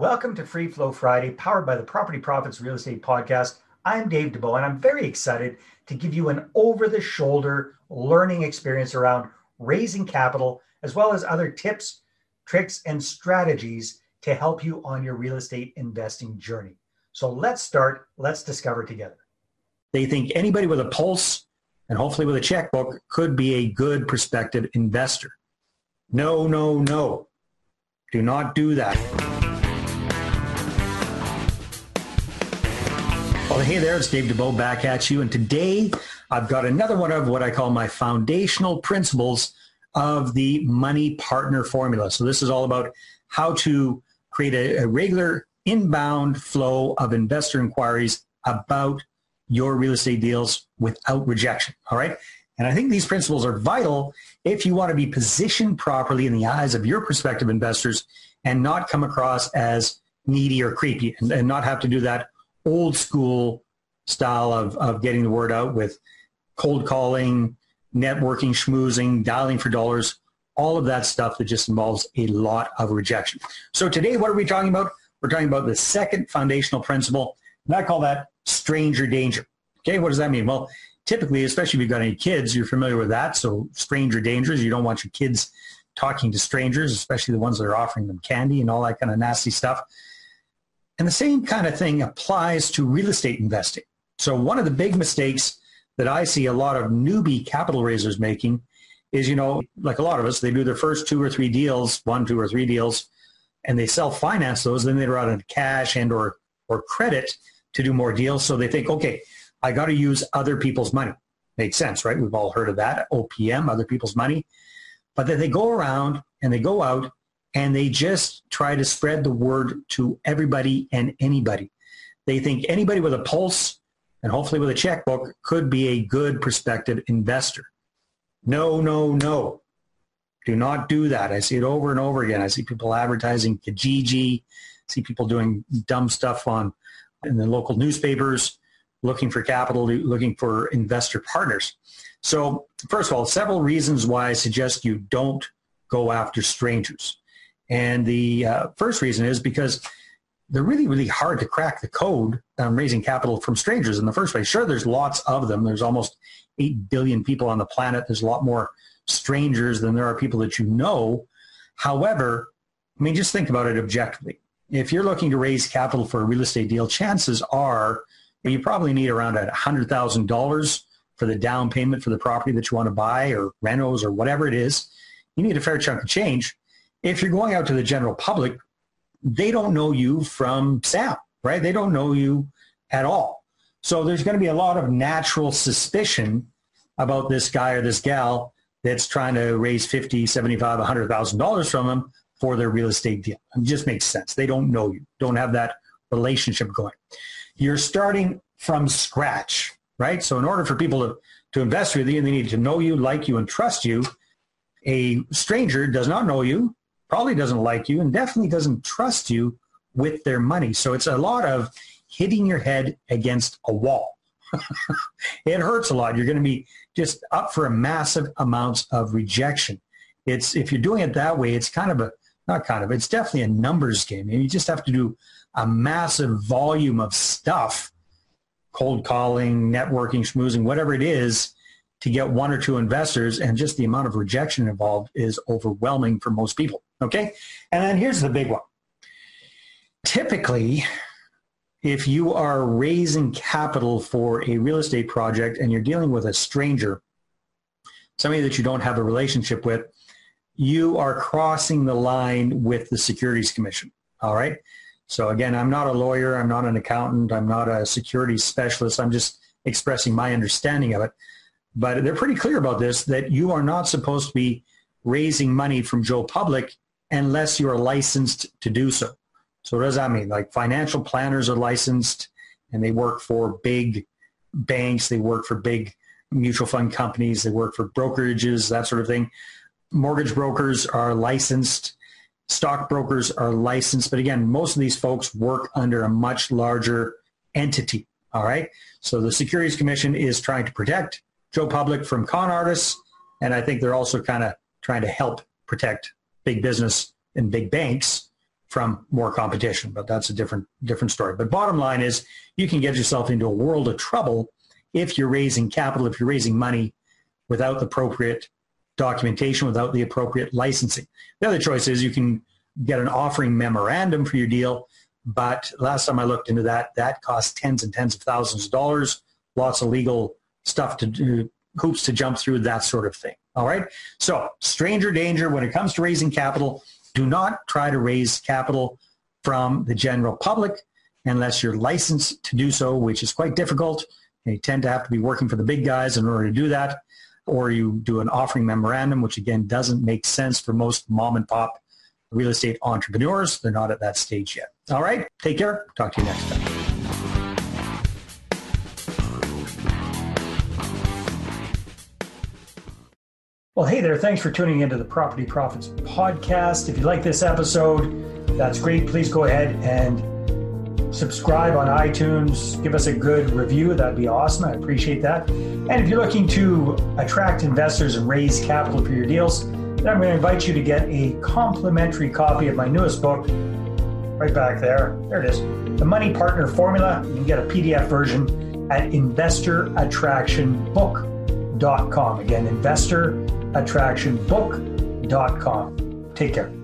Welcome to Free Flow Friday, powered by the Property Profits Real Estate Podcast. I'm Dave Dubeau, and I'm very excited to give you an over the shoulder learning experience around raising capital, as well as other tips, tricks, and strategies to help you on your real estate investing journey. So let's start, let's discover together. They think anybody with a pulse and hopefully with a checkbook could be a good prospective investor. No, no, no. Do not do that. Well, hey there, it's Dave Dubeau back at you. And today I've got another one of what I call my foundational principles of the money partner formula. So this is all about how to create a, a regular inbound flow of investor inquiries about your real estate deals without rejection. All right. And I think these principles are vital if you want to be positioned properly in the eyes of your prospective investors and not come across as needy or creepy and, and not have to do that old school style of, of getting the word out with cold calling, networking, schmoozing, dialing for dollars, all of that stuff that just involves a lot of rejection. So today, what are we talking about? We're talking about the second foundational principle, and I call that stranger danger. Okay, what does that mean? Well, typically, especially if you've got any kids, you're familiar with that. So stranger dangers, you don't want your kids talking to strangers, especially the ones that are offering them candy and all that kind of nasty stuff. And the same kind of thing applies to real estate investing. So one of the big mistakes that I see a lot of newbie capital raisers making is, you know, like a lot of us, they do their first two or three deals, one, two or three deals, and they self-finance those. Then they run out of cash and or, or credit to do more deals. So they think, okay, I got to use other people's money. Makes sense, right? We've all heard of that, OPM, other people's money. But then they go around and they go out and they just try to spread the word to everybody and anybody. They think anybody with a pulse and hopefully with a checkbook could be a good prospective investor. No, no, no. Do not do that. I see it over and over again. I see people advertising Kijiji, see people doing dumb stuff on in the local newspapers, looking for capital, looking for investor partners. So first of all, several reasons why I suggest you don't go after strangers. And the uh, first reason is because they're really, really hard to crack the code on raising capital from strangers in the first place. Sure, there's lots of them. There's almost 8 billion people on the planet. There's a lot more strangers than there are people that you know. However, I mean, just think about it objectively. If you're looking to raise capital for a real estate deal, chances are you probably need around $100,000 for the down payment for the property that you want to buy or renos or whatever it is. You need a fair chunk of change if you're going out to the general public, they don't know you from Sam, right? They don't know you at all. So there's going to be a lot of natural suspicion about this guy or this gal that's trying to raise 50, 75, $100,000 from them for their real estate deal. It just makes sense. They don't know you, don't have that relationship going. You're starting from scratch, right? So in order for people to, to invest with you, they need to know you, like you, and trust you. A stranger does not know you, probably doesn't like you and definitely doesn't trust you with their money. So it's a lot of hitting your head against a wall. it hurts a lot. You're going to be just up for a massive amounts of rejection. It's if you're doing it that way, it's kind of a not kind of, it's definitely a numbers game. And you just have to do a massive volume of stuff, cold calling, networking, schmoozing, whatever it is, to get one or two investors. And just the amount of rejection involved is overwhelming for most people. Okay? And then here's the big one. Typically, if you are raising capital for a real estate project and you're dealing with a stranger, somebody that you don't have a relationship with, you are crossing the line with the Securities Commission. All right? So again, I'm not a lawyer, I'm not an accountant, I'm not a securities specialist. I'm just expressing my understanding of it. But they're pretty clear about this that you are not supposed to be raising money from Joe Public unless you are licensed to do so. So what does that mean? Like financial planners are licensed and they work for big banks, they work for big mutual fund companies, they work for brokerages, that sort of thing. Mortgage brokers are licensed, stock brokers are licensed, but again, most of these folks work under a much larger entity. All right. So the Securities Commission is trying to protect Joe Public from con artists, and I think they're also kind of trying to help protect big business and big banks from more competition, but that's a different different story. But bottom line is you can get yourself into a world of trouble if you're raising capital, if you're raising money without the appropriate documentation, without the appropriate licensing. The other choice is you can get an offering memorandum for your deal, but last time I looked into that, that costs tens and tens of thousands of dollars, lots of legal stuff to do, hoops to jump through, that sort of thing. All right. So stranger danger when it comes to raising capital, do not try to raise capital from the general public unless you're licensed to do so, which is quite difficult. You tend to have to be working for the big guys in order to do that, or you do an offering memorandum, which again doesn't make sense for most mom and pop real estate entrepreneurs. They're not at that stage yet. All right, take care. Talk to you next time. Well, hey there. Thanks for tuning into the Property Profits podcast. If you like this episode, that's great. Please go ahead and subscribe on iTunes. Give us a good review. That'd be awesome. I appreciate that. And if you're looking to attract investors and raise capital for your deals, then I'm going to invite you to get a complimentary copy of my newest book, right back there. There it is. The Money Partner Formula. You can get a PDF version at investorattractionbook.com. Again, investorattractionbook.com. Take care.